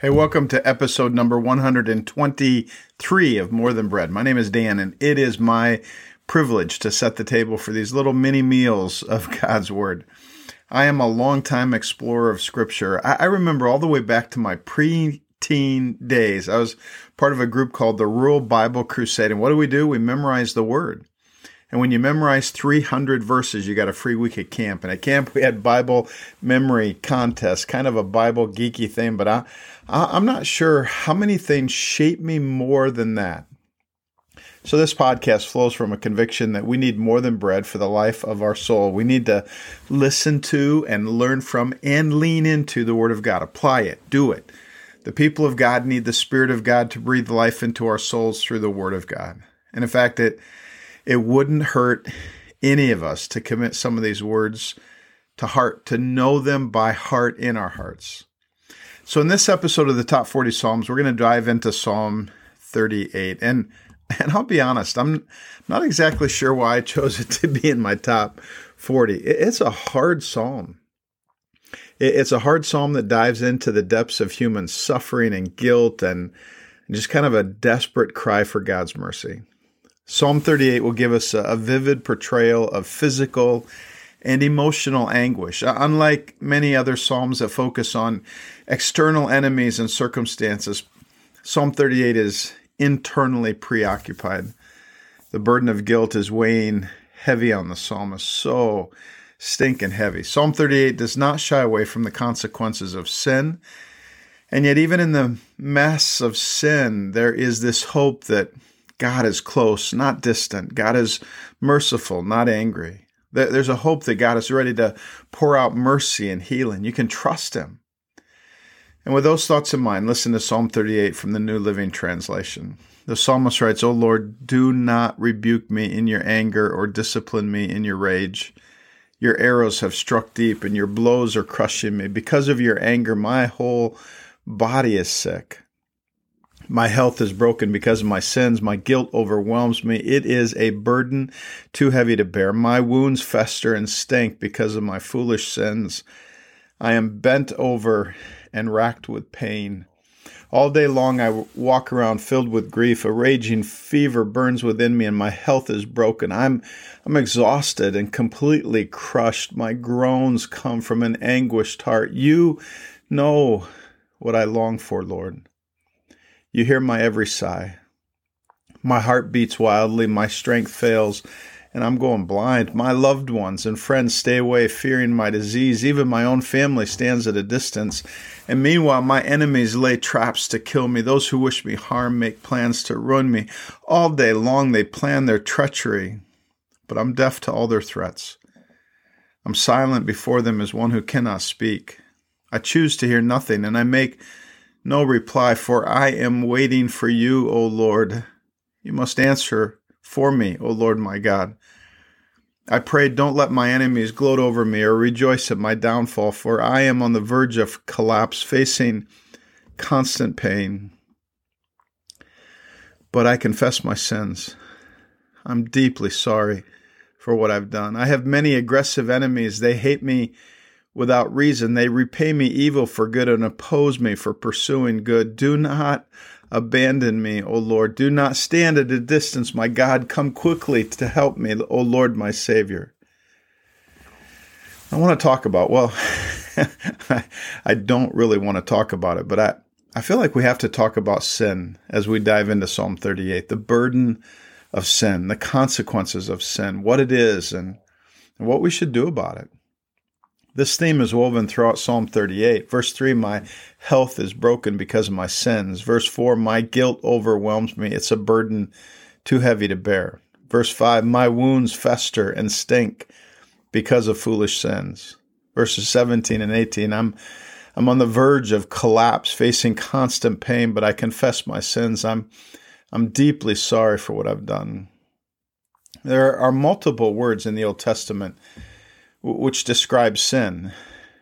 Hey, welcome to episode number 123 of More Than Bread. My name is Dan, and it is my privilege to set the table for these little mini meals of God's Word. I am a longtime explorer of Scripture. I, I remember all the way back to my pre teen days. I was part of a group called the Rural Bible Crusade. And what do we do? We memorize the Word. And when you memorize 300 verses, you got a free week at camp. And at camp, we had Bible memory contests, kind of a Bible geeky thing. But I, I'm not sure how many things shape me more than that. So, this podcast flows from a conviction that we need more than bread for the life of our soul. We need to listen to and learn from and lean into the Word of God. Apply it, do it. The people of God need the Spirit of God to breathe life into our souls through the Word of God. And in fact, it it wouldn't hurt any of us to commit some of these words to heart, to know them by heart in our hearts. So, in this episode of the Top 40 Psalms, we're going to dive into Psalm 38. And, and I'll be honest, I'm not exactly sure why I chose it to be in my top 40. It's a hard psalm. It's a hard psalm that dives into the depths of human suffering and guilt and just kind of a desperate cry for God's mercy. Psalm 38 will give us a, vivid portrayal of physical and emotional anguish. Uh, unlike many other Psalms that focus on external enemies and circumstances, Psalm 38 is internally preoccupied. The burden of guilt is weighing heavy on the psalmist, so stinking heavy. Psalm 38 does not shy away from the consequences of sin. And yet, even in the mess of sin, there is this hope that God is close, not distant. God is merciful, not angry. There's a hope that God is ready to pour out mercy and healing. You can trust Him. And with those thoughts in mind, listen to Psalm 38 from the New Living Translation. The psalmist writes, O Lord, do not rebuke me in your anger or discipline me in your rage. Your arrows have struck deep and your blows are crushing me. Because of your anger, my whole body is sick. My health is broken because of my sins. My guilt overwhelms me. It is a burden too heavy to bear. My wounds fester and stink because of my foolish sins. I am bent over and racked with pain. All day long I walk around filled with grief. A raging fever burns within me and my health is broken. I'm I'm exhausted and completely crushed. My groans come from an anguished heart. You know what I long for, Lord. You hear my every sigh. My heart beats wildly, my strength fails, and I'm going blind. My loved ones and friends stay away, fearing my disease. Even my own family stands at a distance. And meanwhile, my enemies lay traps to kill me. Those who wish me harm make plans to ruin me. All day long they plan their treachery, but I'm deaf to all their threats. I'm silent before them as one who cannot speak. I choose to hear nothing, and I make no reply, for I am waiting for you, O Lord. You must answer for me, O Lord my God. I pray, don't let my enemies gloat over me or rejoice at my downfall, for I am on the verge of collapse, facing constant pain. But I confess my sins. I'm deeply sorry for what I've done. I have many aggressive enemies. They hate me without reason. They repay me evil for good and oppose me for pursuing good. Do not abandon me, O Lord. Do not stand at a distance, my God. Come quickly to help me, O Lord, my Savior. I want to talk about, well, I don't really want to talk about it, but I, I feel like we have to talk about sin as we dive into Psalm 38, the burden of sin, the consequences of sin, what it is, and, and what we should do about it. This theme is woven throughout Psalm 38. Verse 3, my health is broken because of my sins. Verse 4, my guilt overwhelms me. It's a burden too heavy to bear. Verse 5, my wounds fester and stink because of foolish sins. Verses 17 and 18, I'm I'm on the verge of collapse, facing constant pain, but I confess my sins. I'm I'm deeply sorry for what I've done. There are multiple words in the Old Testament which describes sin.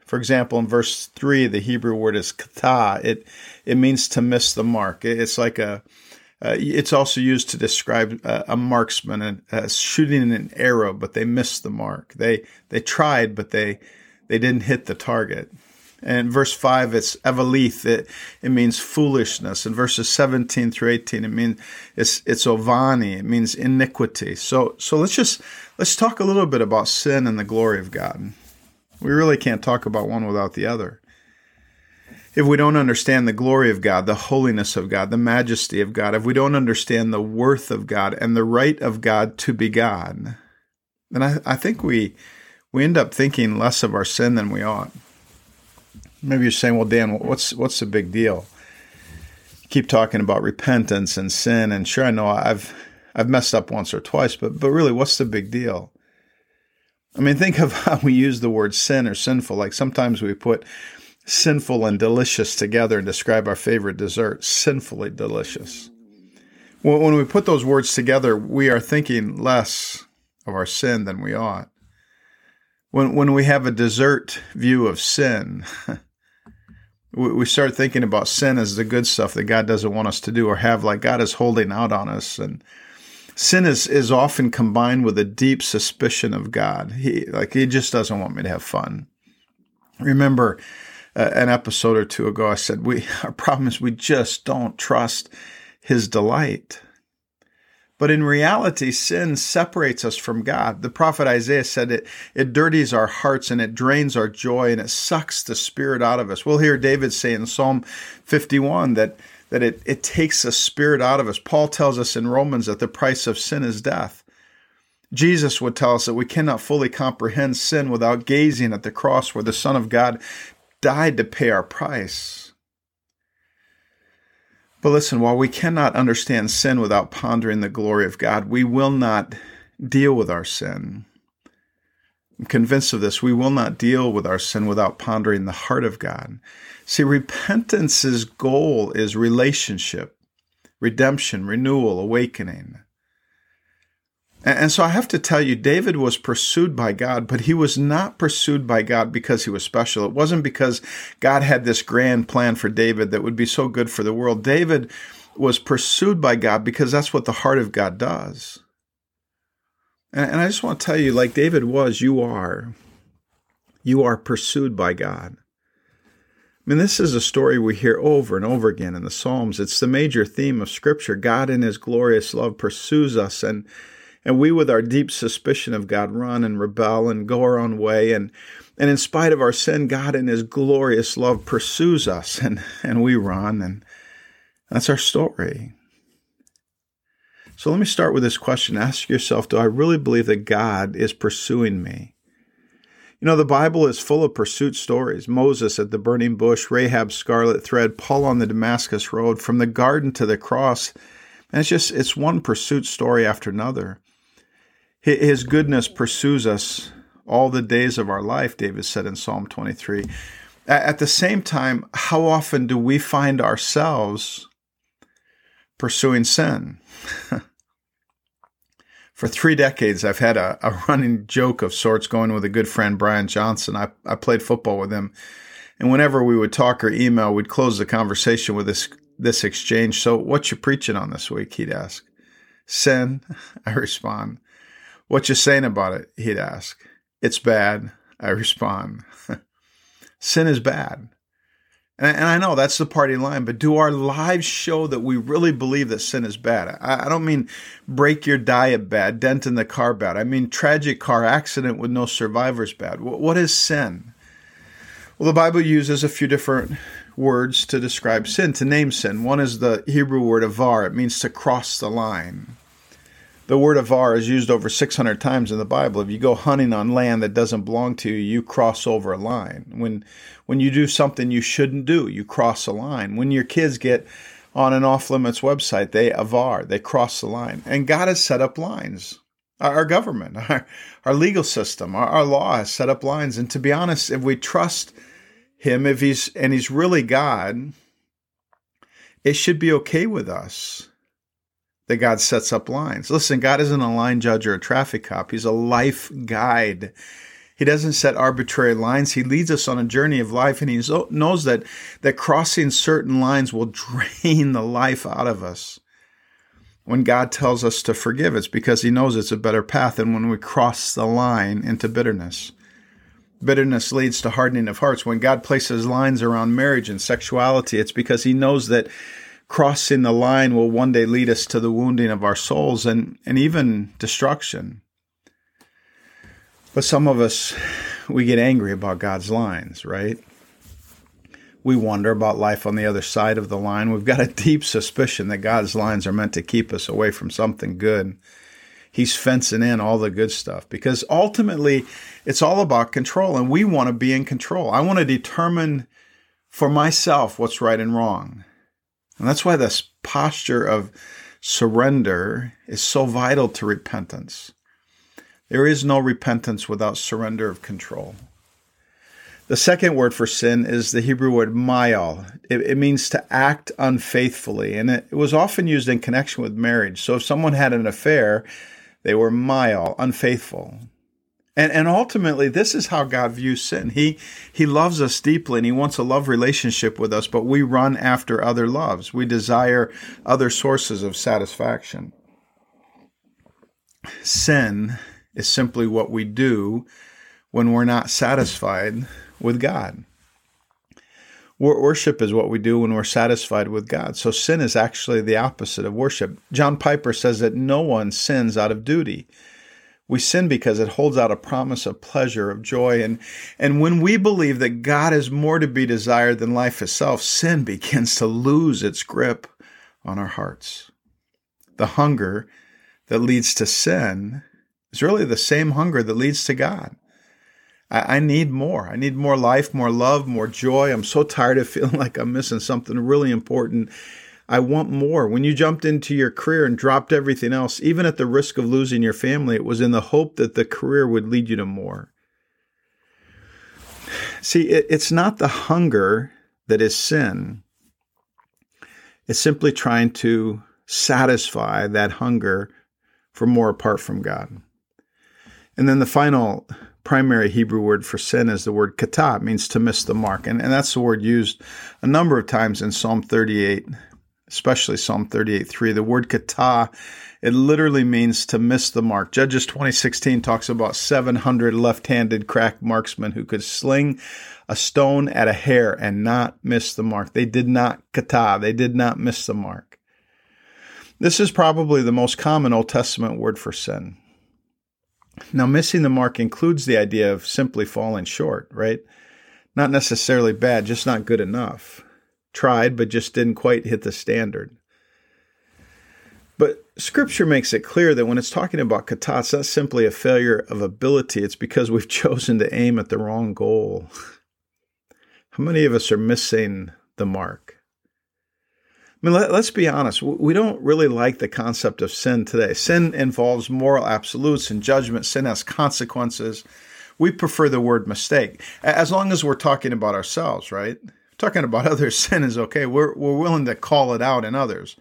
For example, in verse 3, the Hebrew word is kata. It, it means to miss the mark. It's like a, uh, it's also used to describe a, marksman uh, shooting an arrow, but they missed the mark. They, they tried, but they, they didn't hit the target. And verse 5, it's evelith. It, it means foolishness. In verses 17 through 18, it means it's, it's ovani. It means iniquity. So, so let's just, let's talk a little bit about sin and the glory of God. We really can't talk about one without the other. If we don't understand the glory of God, the holiness of God, the majesty of God, if we don't understand the worth of God and the right of God to be God, then I, I think we, we end up thinking less of our sin than we ought. Maybe you're saying, well, Dan, what's what's the big deal? Keep talking about repentance and sin, and sure, I know I've I've messed up once or twice, but but really, what's the big deal? I mean, think of how we use the word sin or sinful. Like sometimes we put sinful and delicious together and describe our favorite dessert, sinfully delicious. Well, When we put those words together, we are thinking less of our sin than we ought. When, when we have a dessert view of sin, we start thinking about sin as the good stuff that God doesn't want us to do or have, like God is holding out on us. And sin is, is often combined with a deep suspicion of God. He like he just doesn't want me to have fun. Remember uh, an episode or two ago, I said we our problem is we just don't trust His delight. But in reality, sin separates us from God. The prophet Isaiah said it, it dirties our hearts and it drains our joy and it sucks the spirit out of us. We'll hear David say in Psalm 51 that, that it, it takes the spirit out of us. Paul tells us in Romans that the price of sin is death. Jesus would tell us that we cannot fully comprehend sin without gazing at the cross where the Son of God died to pay our price. But listen, while we cannot understand sin without pondering the glory of God, we will not deal with our sin. I'm convinced of this. We will not deal with our sin without pondering the heart of God. See, repentance's goal is relationship, redemption, renewal, awakening. And so I have to tell you, David was pursued by God, but he was not pursued by God because he was special. It wasn't because God had this grand plan for David that would be so good for the world. David was pursued by God because that's what the heart of God does. And I just want to tell you, like David was, you are. You are pursued by God. I mean, this is a story we hear over and over again in the Psalms. It's the major theme of Scripture. God, in His glorious love, pursues us and and we, with our deep suspicion of God, run and rebel and go our own way. And, and in spite of our sin, God in His glorious love pursues us and, and we run. And that's our story. So let me start with this question. Ask yourself Do I really believe that God is pursuing me? You know, the Bible is full of pursuit stories Moses at the burning bush, Rahab's scarlet thread, Paul on the Damascus road, from the garden to the cross. And it's just, it's one pursuit story after another. His goodness pursues us all the days of our life, David said in Psalm 23. At the same time, how often do we find ourselves pursuing sin? For three decades, I've had a, a, running joke of sorts going with a good friend, Brian Johnson. I, I played football with him. And whenever we would talk or email, we'd close the conversation with this, this exchange. So, what you preaching on this week? He'd ask. Sin, I respond. What you saying about it? He'd ask. It's bad. I respond. Sin is bad. And, I know that's the party line, but do our lives show that we really believe that sin is bad? I, don't mean break your diet bad, dent in the car bad. I mean tragic car accident with no survivors bad. what is sin? Well, the Bible uses a few different words to describe sin, to name sin. One is the Hebrew word avar, it means to cross the line. The word avar is used over 600 times in the Bible. If you go hunting on land that doesn't belong to you, you cross over a line. When when you do something you shouldn't do, you cross a line. When your kids get on an off limits website, they avar, they cross the line. And God has set up lines. Our government, our, our legal system, our, our law has set up lines. And to be honest, if we trust Him, if He's and He's really God, it should be okay with us that God sets up lines. Listen, God isn't a line judge or a traffic cop, He's a life guide. He doesn't set arbitrary lines. He leads us on a journey of life, and He knows that, that crossing certain lines will drain the life out of us. When God tells us to forgive, it's because He knows it's a better path than when we cross the line into bitterness. Bitterness leads to hardening of hearts. When God places lines around marriage and sexuality, it's because He knows that crossing the line will one day lead us to the wounding of our souls and, and even destruction. But some of us, we get angry about God's lines, right? We wonder about life on the other side of the line. We've got a deep suspicion that God's lines are meant to keep us away from something good. He's fencing in all the good stuff because ultimately it's all about control and we want to be in control. I want to determine for myself what's right and wrong. And that's why this posture of surrender is so vital to repentance. There is no repentance without surrender of control. The second word for sin is the Hebrew word mayal. It, it, means to act unfaithfully, and it, it was often used in connection with marriage. So if someone had an affair, they were mayal, unfaithful. And, and ultimately, this is how God views sin. He, he loves us deeply and He wants a love relationship with us, but we run after other loves. We desire other sources of satisfaction. Sin is simply what we do when we're not satisfied with God. Worship is what we do when we're satisfied with God. So sin is actually the opposite of worship. John Piper says that no one sins out of duty. We sin because it holds out a promise of pleasure, of joy. And, and when we believe that God is more to be desired than life itself, sin begins to lose its grip on our hearts. The hunger that leads to sin is really the same hunger that leads to God. I, I need more. I need more life, more love, more joy. I'm so tired of feeling like I'm missing something really important. I want more. When you jumped into your career and dropped everything else, even at the risk of losing your family, it was in the hope that the career would lead you to more. See, it, it's not the hunger that is sin, it's simply trying to satisfy that hunger for more apart from God. And then the final primary Hebrew word for sin is the word kata, means to miss the mark. And, and that's the word used a number of times in Psalm 38, especially Psalm 38 3. The word kata, it literally means to miss the mark. Judges 2016 talks about 700 left handed crack marksmen who could sling a stone at a hair and not miss the mark. They did not kata, they did not miss the mark. This is probably the most common Old Testament word for sin. Now, missing the mark includes the idea of simply falling short, right? Not necessarily bad, just not good enough. Tried, but just didn't quite hit the standard. But scripture makes it clear that when it's talking about kata, it's not simply a failure of ability, it's because we've chosen to aim at the wrong goal. How many of us are missing the mark? I mean, let, us be honest. We don't really like the concept of sin today. Sin involves moral absolutes and judgment. Sin has consequences. We prefer the word mistake, as long as we're talking about ourselves, right? Talking about others, sin is okay. We're, we're willing to call it out in others.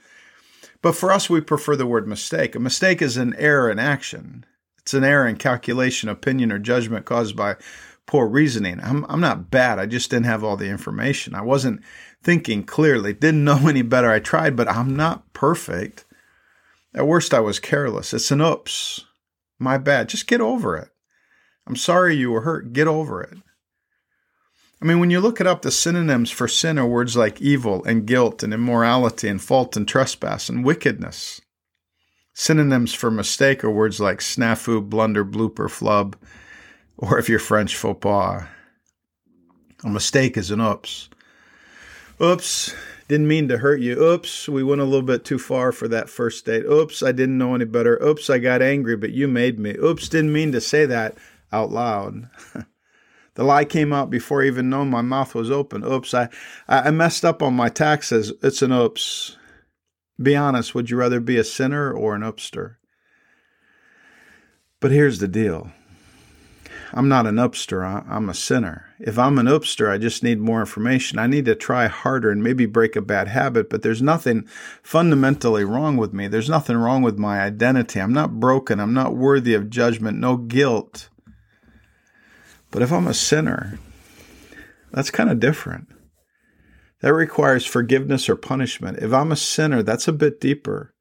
But for us, we prefer the word mistake. A mistake is an error in action. It's an error in calculation, opinion, or judgment caused by poor reasoning. I'm, I'm not bad. I just didn't have all the information. I wasn't thinking clearly. Didn't know any better. I tried, but I'm not perfect. At worst, I was careless. It's an oops. My bad. Just get over it. I'm sorry you were hurt. Get over it. I mean, when you look it up, the synonyms for sin are words like evil and guilt and immorality and fault and trespass and wickedness. Synonyms for mistake are words like snafu, blunder, blooper, flub, or if you're French, faux pas. A mistake is an oops. Oops, didn't mean to hurt you. Oops, we went a little bit too far for that first date. Oops, I didn't know any better. Oops, I got angry, but you made me. Oops, didn't mean to say that out loud. the lie came out before I even known my mouth was open. Oops, I, I messed up on my taxes. It's an oops. Be honest, would you rather be a sinner or an oopster? But here's the deal I'm not an oopster, I'm a sinner. If I'm an oopster, I just need more information. I need to try harder and maybe break a bad habit, but there's nothing fundamentally wrong with me. There's nothing wrong with my identity. I'm not broken. I'm not worthy of judgment, no guilt. But if I'm a sinner, that's kind of different. That requires forgiveness or punishment. If I'm a sinner, that's a bit deeper.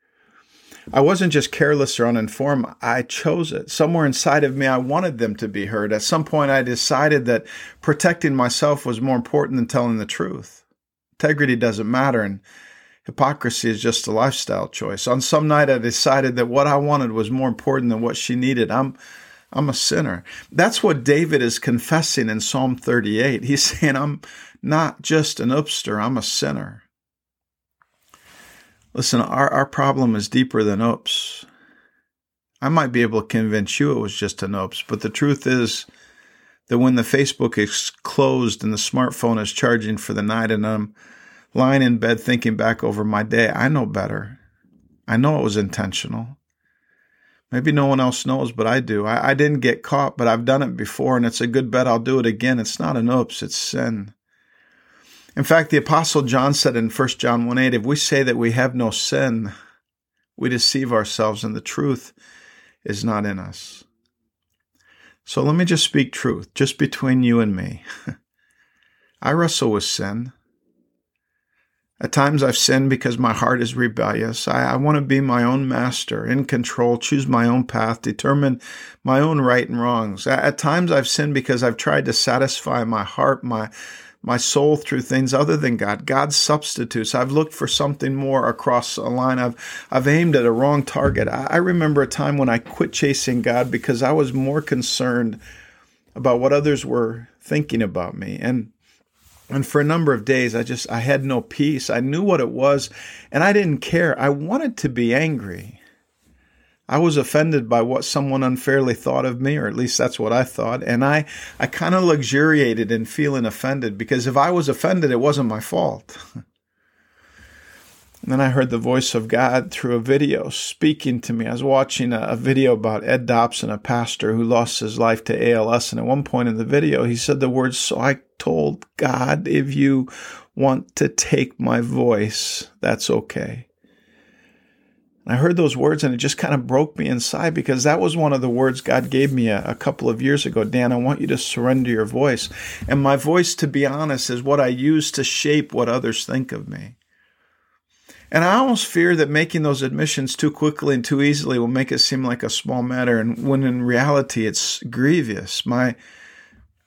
I wasn't just careless or uninformed. I chose it. Somewhere inside of me, I wanted them to be heard. At some point, I decided that protecting myself was more important than telling the truth. Integrity doesn't matter, and hypocrisy is just a lifestyle choice. On some night, I decided that what I wanted was more important than what she needed. I'm I'm a sinner. That's what David is confessing in Psalm 38. He's saying, I'm not just an oopster, I'm a sinner. Listen, our, our problem is deeper than oops. I might be able to convince you it was just an oops, but the truth is that when the Facebook is closed and the smartphone is charging for the night and I'm lying in bed thinking back over my day, I know better. I know it was intentional. Maybe no one else knows, but I do. I, I, didn't get caught, but I've done it before, and it's a good bet I'll do it again. It's not an oops, it's sin. In fact, the Apostle John said in 1 John 1 8, if we say that we have no sin, we deceive ourselves and the truth is not in us. So let me just speak truth, just between you and me. I wrestle with sin. At times I've sinned because my heart is rebellious. I, I want to be my own master, in control, choose my own path, determine my own right and wrongs. At, at times I've sinned because I've tried to satisfy my heart, my my soul through things other than God, God's substitutes. I've looked for something more across a line. I've I've aimed at a wrong target. I, I remember a time when I quit chasing God because I was more concerned about what others were thinking about me. And and for a number of days I just I had no peace. I knew what it was and I didn't care. I wanted to be angry. I was offended by what someone unfairly thought of me, or at least that's what I thought. And I, I kind of luxuriated in feeling offended because if I was offended, it wasn't my fault. and then I heard the voice of God through a video speaking to me. I was watching a, a video about Ed Dobson, a pastor who lost his life to ALS. And at one point in the video, he said the words, So I told God, if you want to take my voice, that's okay. I heard those words and it just kind of broke me inside because that was one of the words God gave me a, a, couple of years ago. Dan, I want you to surrender your voice. And my voice, to be honest, is what I use to shape what others think of me. And I almost fear that making those admissions too quickly and too easily will make it seem like a small matter. And when in reality, it's grievous. My,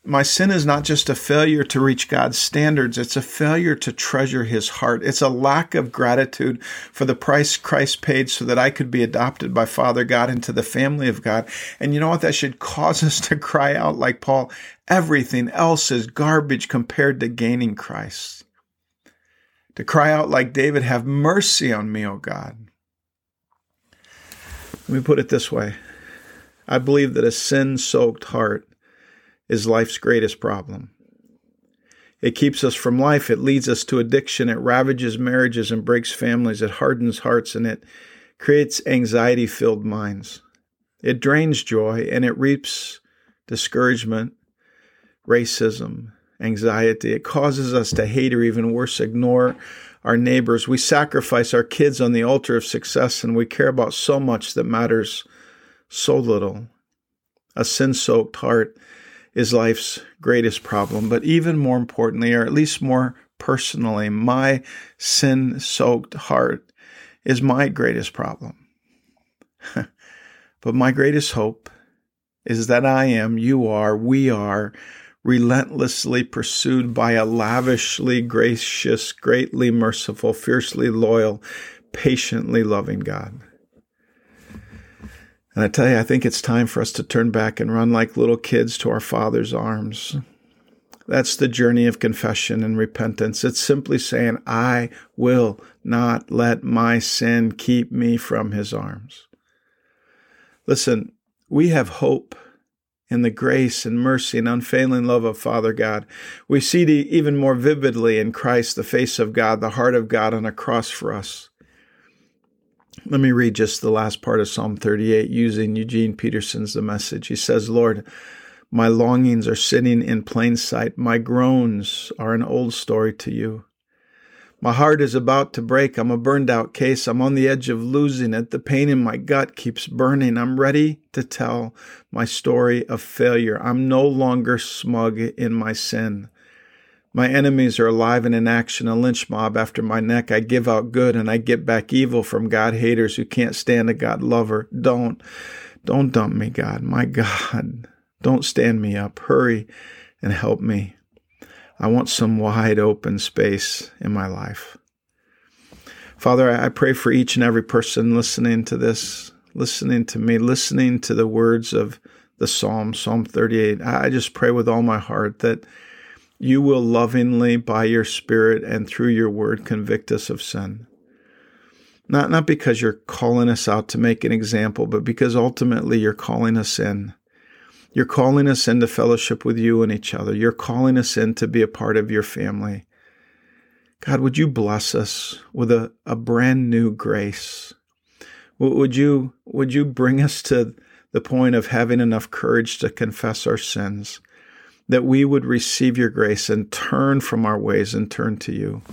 my sin is not just a failure to reach God's standards, it's a failure to treasure his heart. It's a lack of gratitude for the price Christ paid so that I could be adopted by Father God into the family of God. And you know what? That should cause us to cry out like Paul everything else is garbage compared to gaining Christ. To cry out like David, have mercy on me, O God. Let me put it this way I believe that a sin soaked heart is life's greatest problem. It keeps us from life. It leads us to addiction. It ravages marriages and breaks families. It hardens hearts and it creates anxiety filled minds. It drains joy and it reaps discouragement, racism, anxiety. It causes us to hate or even worse, ignore our neighbors. We sacrifice our kids on the altar of success and we care about so much that matters so little. A sin soaked heart is life's greatest problem. But even more importantly, or at least more personally, my sin soaked heart is my greatest problem. but my greatest hope is that I am, you are, we are relentlessly pursued by a lavishly gracious, greatly merciful, fiercely loyal, patiently loving God. And I tell you, I think it's time for us to turn back and run like little kids to our Father's arms. That's the journey of confession and repentance. It's simply saying, I will not let my sin keep me from his arms. Listen, we have hope in the grace and mercy and unfailing love of Father God. We see even more vividly in Christ the face of God, the heart of God on a cross for us. Let me read just the last part of Psalm 38 using Eugene Peterson's The Message. He says, Lord, my longings are sitting in plain sight. My groans are an old story to you. My heart is about to break. I'm a burned out case. I'm on the edge of losing it. The pain in my gut keeps burning. I'm ready to tell my story of failure. I'm no longer smug in my sin. My enemies are alive and in action, a lynch mob after my neck. I give out good and I get back evil from God haters who can't stand a God lover. Don't, don't dump me, God. My God, don't stand me up. Hurry and help me. I want some wide open space in my life. Father, I pray for each and every person listening to this, listening to me, listening to the words of the Psalm, Psalm 38. I just pray with all my heart that you will lovingly, by your Spirit and through your word, convict us of sin. Not, not because you're calling us out to make an example, but because ultimately you're calling us in. You're calling us into fellowship with you and each other. You're calling us in to be a part of your family. God, would you bless us with a, a brand new grace? Would you, would you bring us to the point of having enough courage to confess our sins, that we would receive your grace and turn from our ways and turn to you?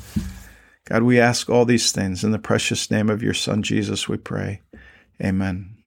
God, we ask all these things in the precious name of your Son, Jesus, we pray. Amen.